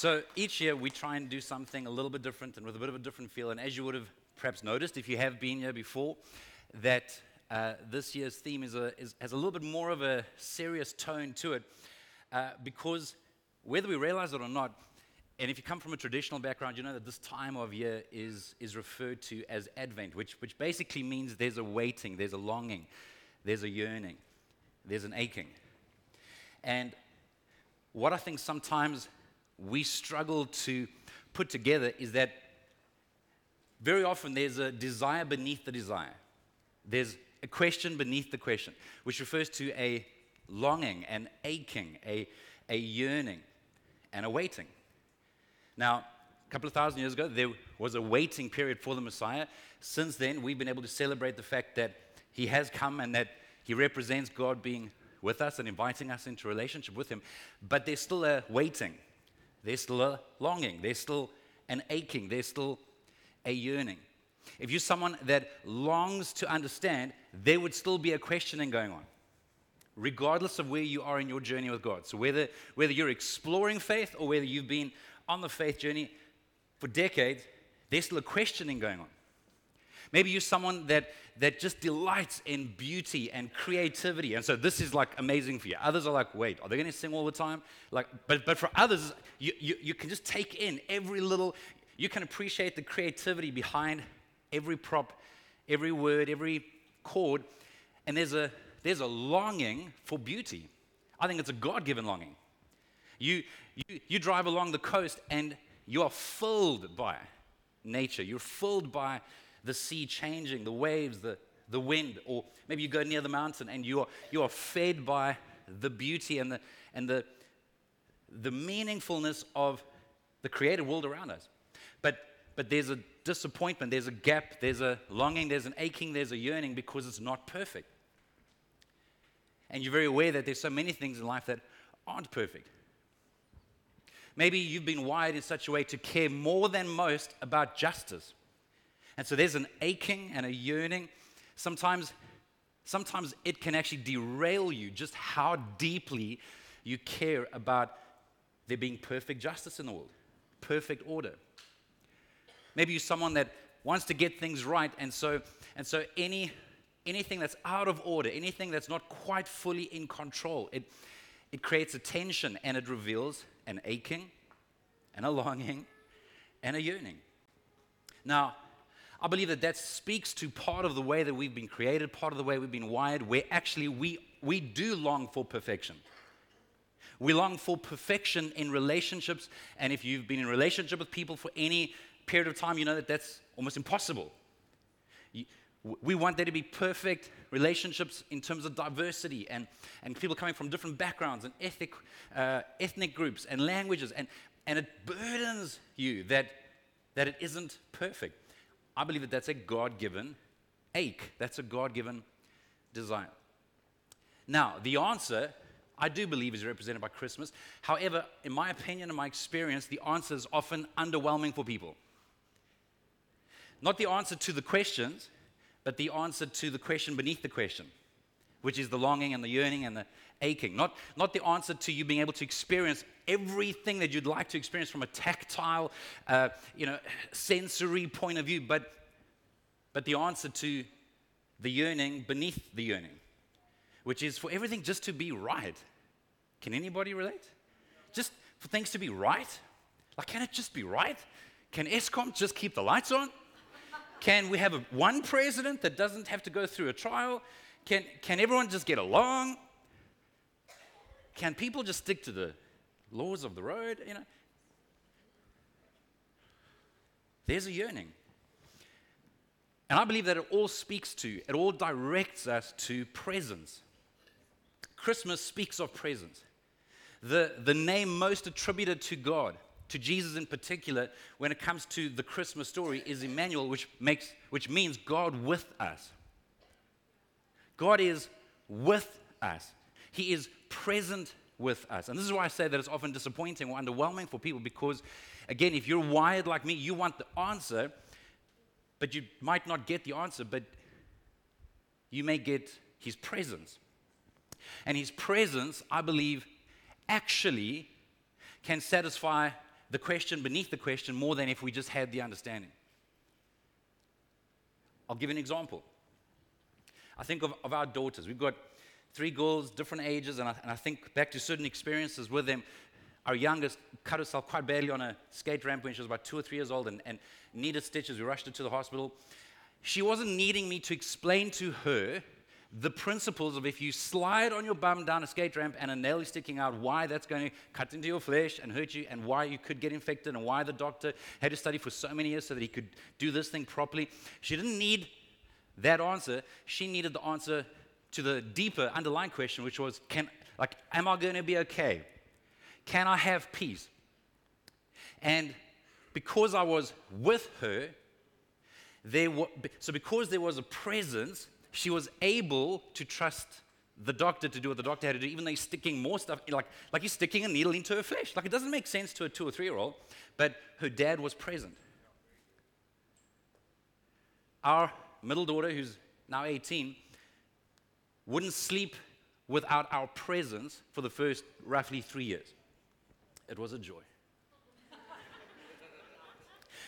So each year we try and do something a little bit different and with a bit of a different feel. And as you would have perhaps noticed, if you have been here before, that uh, this year's theme is a, is, has a little bit more of a serious tone to it uh, because whether we realize it or not, and if you come from a traditional background, you know that this time of year is, is referred to as Advent, which, which basically means there's a waiting, there's a longing, there's a yearning, there's an aching. And what I think sometimes we struggle to put together is that very often there's a desire beneath the desire. There's a question beneath the question, which refers to a longing, an aching, a, a yearning, and a waiting. Now, a couple of thousand years ago, there was a waiting period for the Messiah. Since then, we've been able to celebrate the fact that he has come and that he represents God being with us and inviting us into relationship with him. But there's still a waiting, there's still a longing, there's still an aching, there's still a yearning. If you're someone that longs to understand, there would still be a questioning going on, regardless of where you are in your journey with God. So, whether, whether you're exploring faith or whether you've been on the faith journey for decades, there's still a questioning going on. Maybe you're someone that, that just delights in beauty and creativity. And so this is like amazing for you. Others are like, wait, are they going to sing all the time? Like, but, but for others, you, you, you can just take in every little, you can appreciate the creativity behind every prop, every word, every chord. And there's a, there's a longing for beauty. I think it's a God given longing. You, you, you drive along the coast and you are filled by nature. You're filled by the sea changing, the waves, the, the wind. Or maybe you go near the mountain and you are, you are fed by the beauty and the, and the, the meaningfulness of the created world around us. But, but there's a disappointment, there's a gap, there's a longing, there's an aching, there's a yearning because it's not perfect. And you're very aware that there's so many things in life that aren't perfect. Maybe you've been wired in such a way to care more than most about justice. And so there's an aching and a yearning. Sometimes, sometimes it can actually derail you just how deeply you care about there being perfect justice in the world, perfect order. Maybe you're someone that wants to get things right, and so, and so any, anything that's out of order, anything that's not quite fully in control, it, it creates a tension and it reveals an aching and a longing and a yearning. Now, I believe that that speaks to part of the way that we've been created, part of the way we've been wired, where actually we, we do long for perfection. We long for perfection in relationships, and if you've been in relationship with people for any period of time, you know that that's almost impossible. We want there to be perfect relationships in terms of diversity and, and people coming from different backgrounds and ethnic, uh, ethnic groups and languages. And, and it burdens you that, that it isn't perfect. I believe that that's a God given ache, that's a God given desire. Now, the answer, I do believe, is represented by Christmas. However, in my opinion and my experience, the answer is often underwhelming for people. Not the answer to the questions, but the answer to the question beneath the question, which is the longing and the yearning and the aching. Not, not the answer to you being able to experience everything that you'd like to experience from a tactile, uh, you know, sensory point of view, but, but the answer to the yearning beneath the yearning, which is for everything just to be right. Can anybody relate? Just for things to be right? Like, can it just be right? Can Eskom just keep the lights on? Can we have a, one president that doesn't have to go through a trial? Can, can everyone just get along? Can people just stick to the laws of the road? You know, there's a yearning. And I believe that it all speaks to, it all directs us to presence. Christmas speaks of presence. The, the name most attributed to God to Jesus in particular, when it comes to the Christmas story, is Emmanuel, which, makes, which means God with us. God is with us, He is present with us. And this is why I say that it's often disappointing or underwhelming for people because, again, if you're wired like me, you want the answer, but you might not get the answer, but you may get His presence. And His presence, I believe, actually can satisfy the question beneath the question more than if we just had the understanding. I'll give an example. I think of, of our daughters. We've got three girls, different ages, and I, and I think back to certain experiences with them. Our youngest cut herself quite badly on a skate ramp when she was about two or three years old and, and needed stitches. We rushed her to the hospital. She wasn't needing me to explain to her the principles of if you slide on your bum down a skate ramp and a nail is sticking out, why that's going to cut into your flesh and hurt you, and why you could get infected, and why the doctor had to study for so many years so that he could do this thing properly. She didn't need that answer. She needed the answer to the deeper underlying question, which was, can, like, am I going to be okay? Can I have peace? And because I was with her, there were, so because there was a presence, she was able to trust the doctor to do what the doctor had to do, even though he's sticking more stuff, like, like he's sticking a needle into her flesh. Like it doesn't make sense to a two or three year old, but her dad was present. Our middle daughter, who's now 18, wouldn't sleep without our presence for the first roughly three years. It was a joy.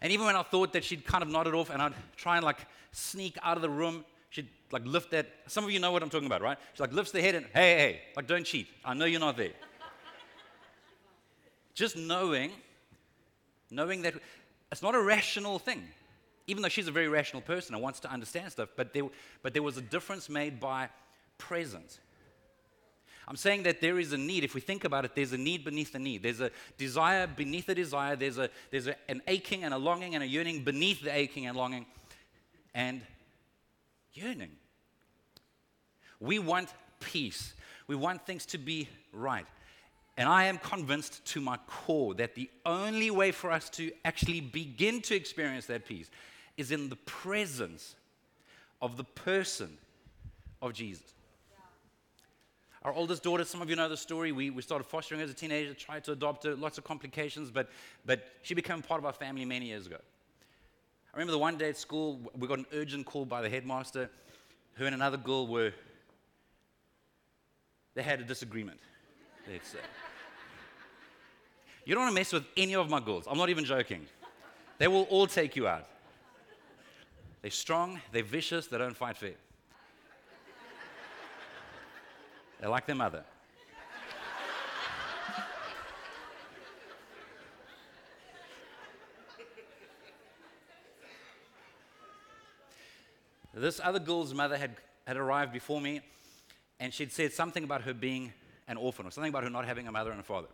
and even when I thought that she'd kind of nodded off and I'd try and like sneak out of the room, she'd like lift that. Some of you know what I'm talking about, right? She like lifts the head and, hey, hey, like don't cheat. I know you're not there. Just knowing, knowing that it's not a rational thing even though she's a very rational person and wants to understand stuff, but there, but there was a difference made by presence. I'm saying that there is a need. If we think about it, there's a need beneath the need. There's a desire beneath the desire. There's, a, there's a, an aching and a longing and a yearning beneath the aching and longing and yearning. We want peace. We want things to be right. And I am convinced to my core that the only way for us to actually begin to experience that peace is in the presence of the person of Jesus. Our oldest daughter, some of you know the story. We, we started fostering as a teenager, tried to adopt her, lots of complications, but, but she became part of our family many years ago. I remember the one day at school, we got an urgent call by the headmaster. Her and another girl were, they had a disagreement, let's say. You don't want to mess with any of my girls. I'm not even joking. They will all take you out. They're strong, they're vicious, they don't fight fair. They're like their mother. this other girl's mother had, had arrived before me, and she'd said something about her being an orphan or something about her not having a mother and a father.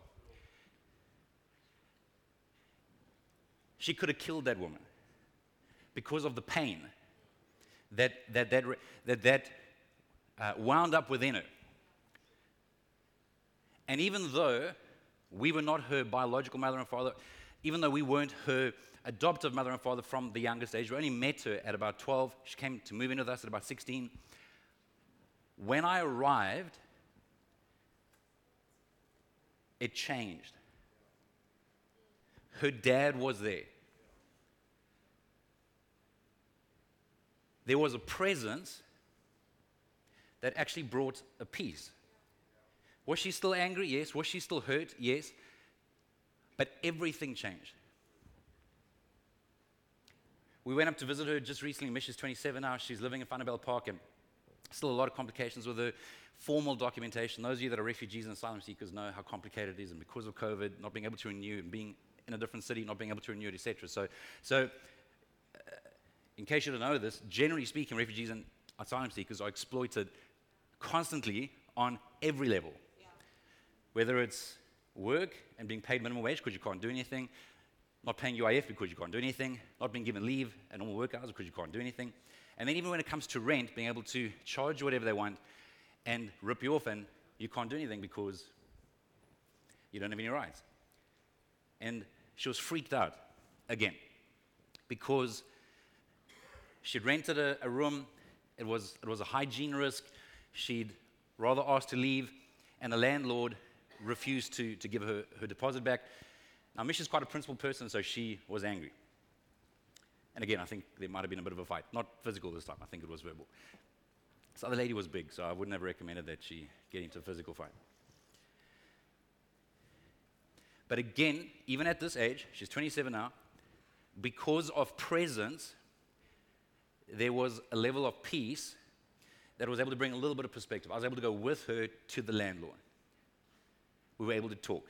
She could have killed that woman because of the pain that that, that, that, that uh, wound up within her. And even though we were not her biological mother and father, even though we weren't her adoptive mother and father from the youngest age, we only met her at about 12. She came to move in with us at about 16. When I arrived, it changed. Her dad was there. there was a presence that actually brought a peace. Was she still angry? Yes. Was she still hurt? Yes. But everything changed. We went up to visit her just recently. Misha's 27 now. She's living in Vanderbijlpark and still a lot of complications with her formal documentation. Those of you that are refugees and asylum seekers know how complicated it is. And because of COVID, not being able to renew and being in a different city, not being able to renew it, etc. So, so uh, in case you don't know this, generally speaking, refugees and asylum seekers are exploited constantly on every level. Whether it's work and being paid minimum wage because you can't do anything, not paying UIF because you can't do anything, not being given leave and normal work hours because you can't do anything. And then even when it comes to rent, being able to charge whatever they want and rip you off and you can't do anything because you don't have any rights. And she was freaked out again because She'd rented a, a room. It was, it was a hygiene risk. She'd rather asked to leave, and the landlord refused to, to give her her deposit back. Now, Misha's quite a principled person, so she was angry. And again, I think there might have been a bit of a fight. Not physical this time, I think it was verbal. This other lady was big, so I wouldn't have recommended that she get into a physical fight. But again, even at this age, she's 27 now, because of presence, there was a level of peace that was able to bring a little bit of perspective. I was able to go with her to the landlord. We were able to talk.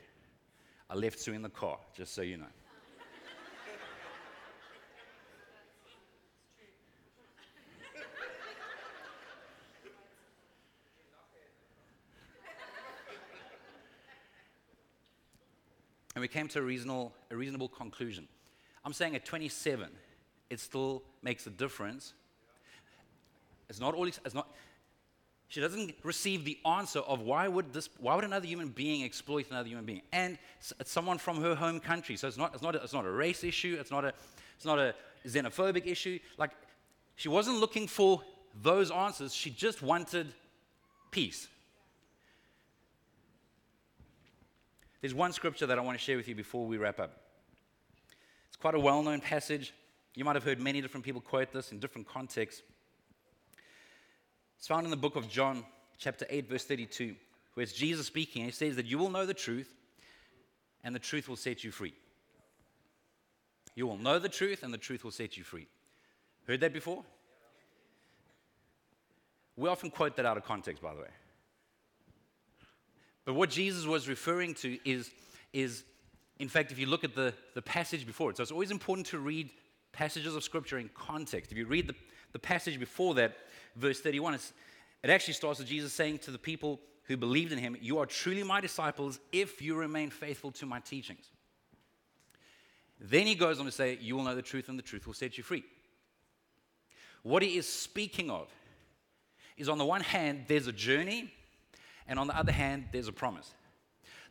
I left Sue in the car, just so you know. and we came to a reasonable, a reasonable conclusion. I'm saying at 27, it still makes a difference. It's not all, it's not, she doesn't receive the answer of why would this, why would another human being exploit another human being? And it's someone from her home country. So it's not, it's not, a, it's not a race issue. It's not a, it's not a xenophobic issue. Like, she wasn't looking for those answers. She just wanted peace. There's one scripture that I want to share with you before we wrap up. It's quite a well known passage. You might have heard many different people quote this in different contexts. It's found in the book of John, chapter 8, verse 32, where it's Jesus speaking. He says that you will know the truth, and the truth will set you free. You will know the truth, and the truth will set you free. Heard that before? We often quote that out of context, by the way. But what Jesus was referring to is, is in fact, if you look at the, the passage before it, so it's always important to read passages of Scripture in context. If you read the, the passage before that, verse 31, it actually starts with Jesus saying to the people who believed in him, You are truly my disciples if you remain faithful to my teachings. Then he goes on to say, You will know the truth, and the truth will set you free. What he is speaking of is on the one hand, there's a journey and on the other hand, there's a promise.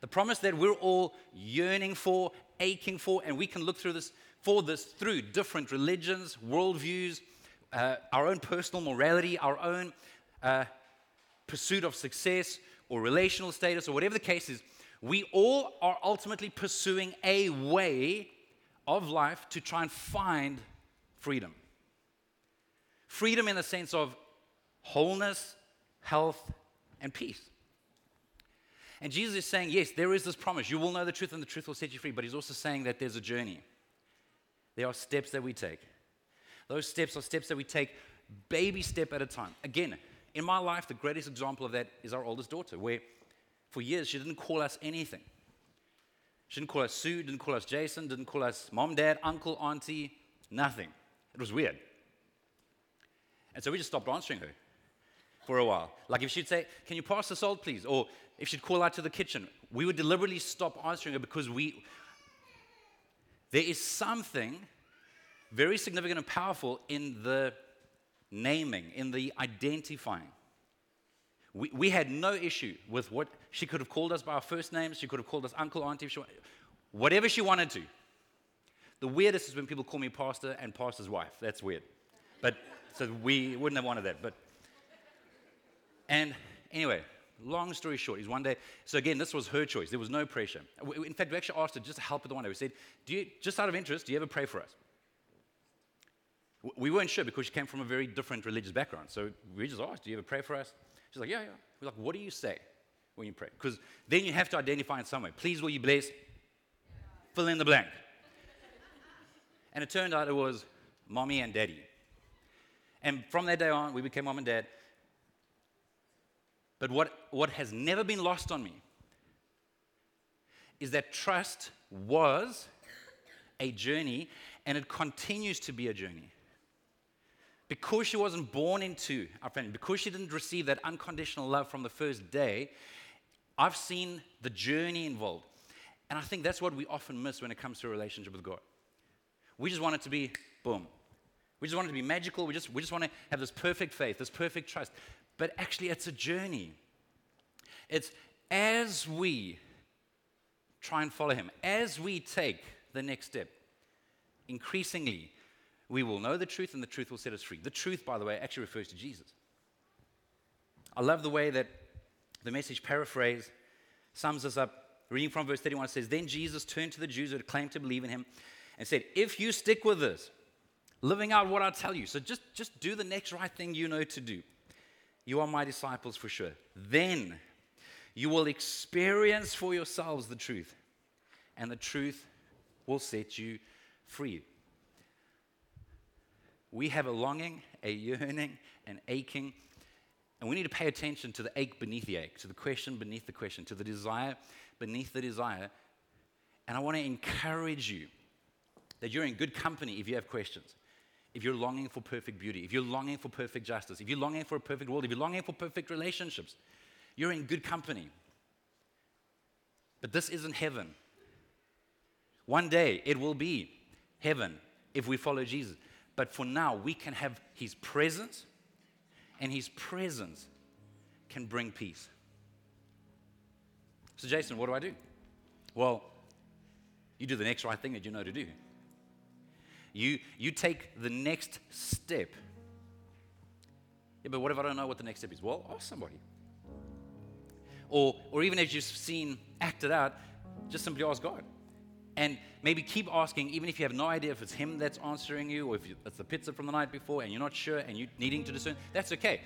The promise that we're all yearning for, aching for, and we can look through this for this through different religions, worldviews, uh, our own personal morality, our own uh, pursuit of success or relational status, or whatever the case is. We all are ultimately pursuing a way of life to try and find freedom. Freedom in the sense of wholeness, health, and peace. And Jesus is saying, yes, there is this promise. You will know the truth, and the truth will set you free. But he's also saying that there's a journey. There are steps that we take. Those steps are steps that we take baby step at a time. Again, in my life, the greatest example of that is our oldest daughter, where for years she didn't call us anything. She didn't call us Sue, didn't call us Jason, didn't call us mom, dad, uncle, auntie, nothing. It was weird. And so we just stopped answering her for a while. Like if she'd say, Can you pass the salt, please? Or if she'd call out to the kitchen, we would deliberately stop answering her because we. There is something very significant and powerful in the naming, in the identifying. We, we had no issue with what she could have called us by our first names, she could have called us uncle, auntie, she, whatever she wanted to. The weirdest is when people call me pastor and pastor's wife. That's weird. But so we wouldn't have wanted that. But and anyway, long story short, is one day. So again, this was her choice. There was no pressure. In fact, we actually asked her just to help with the one day. We said, "Do you, just out of interest, do you ever pray for us?" We weren't sure because she came from a very different religious background. So we just asked, "Do you ever pray for us?" She's like, "Yeah, yeah." We're like, "What do you say when you pray?" Because then you have to identify in some way. Please, will you bless? Fill in the blank. and it turned out it was mommy and daddy. And from that day on, we became mom and dad. But what, what has never been lost on me is that trust was a journey and it continues to be a journey. Because she wasn't born into our family, because she didn't receive that unconditional love from the first day, I've seen the journey involved. And I think that's what we often miss when it comes to a relationship with God. We just want it to be boom. We just want it to be magical. We just, we just want to have this perfect faith, this perfect trust. But actually, it's a journey. It's as we try and follow Him, as we take the next step, increasingly, we will know the truth and the truth will set us free. The truth, by the way, actually refers to Jesus. I love the way that the message paraphrase sums us up. Reading from verse 31 says, Then Jesus turned to the Jews who had claimed to believe in him and said, If you stick with this, living out what I tell you, so just, just do the next right thing you know to do, you are my disciples for sure. Then you will experience for yourselves the truth, and the truth will set you free. We have a longing, a yearning, an aching, and we need to pay attention to the ache beneath the ache, to the question beneath the question, to the desire beneath the desire. And I want to encourage you that you're in good company if you have questions. If you're longing for perfect beauty, if you're longing for perfect justice, if you're longing for a perfect world, if you're longing for perfect relationships, you're in good company. But this isn't heaven. One day it will be heaven if we follow Jesus. But for now, we can have His presence, and His presence can bring peace. So, Jason, what do I do? Well, you do the next right thing that you know to do. You, you take the next step. Yeah, but what if I don't know what the next step is? Well, ask somebody. Or, or even as you've seen acted out, just simply ask God. And maybe keep asking, even if you have no idea if it's Him that's answering you or if it's the pizza from the night before and you're not sure and you're needing to discern, that's okay.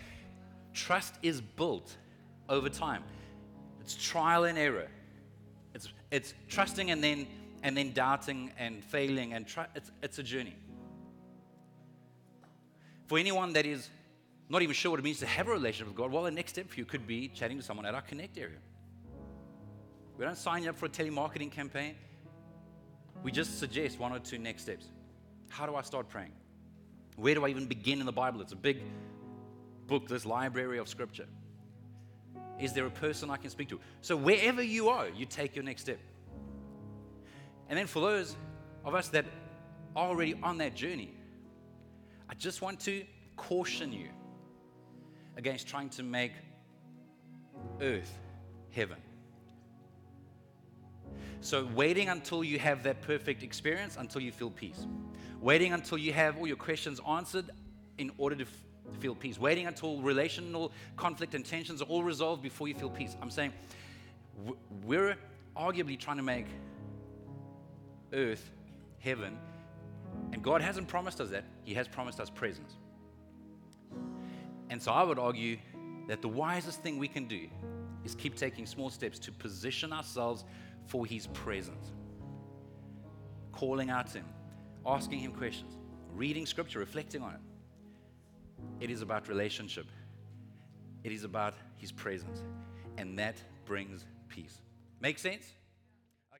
Trust is built over time, it's trial and error. It's, it's trusting and then, and then doubting and failing, and try, it's, it's a journey. For anyone that is not even sure what it means to have a relationship with God, well, the next step for you could be chatting to someone at our Connect area. We don't sign you up for a telemarketing campaign. We just suggest one or two next steps. How do I start praying? Where do I even begin in the Bible? It's a big book, this library of scripture. Is there a person I can speak to? So, wherever you are, you take your next step. And then, for those of us that are already on that journey, I just want to caution you against trying to make earth heaven. So, waiting until you have that perfect experience until you feel peace. Waiting until you have all your questions answered in order to, f- feel peace. Waiting until relational conflict and tensions are all resolved before you feel peace. I'm saying we're arguably trying to make earth heaven, and God hasn't promised us that, He has promised us presence. And so I would argue that the wisest thing we can do is keep taking small steps to position ourselves for His presence. Calling out to Him, asking Him questions, reading Scripture, reflecting on it. It is about relationship, it is about His presence, and that brings peace. Make sense?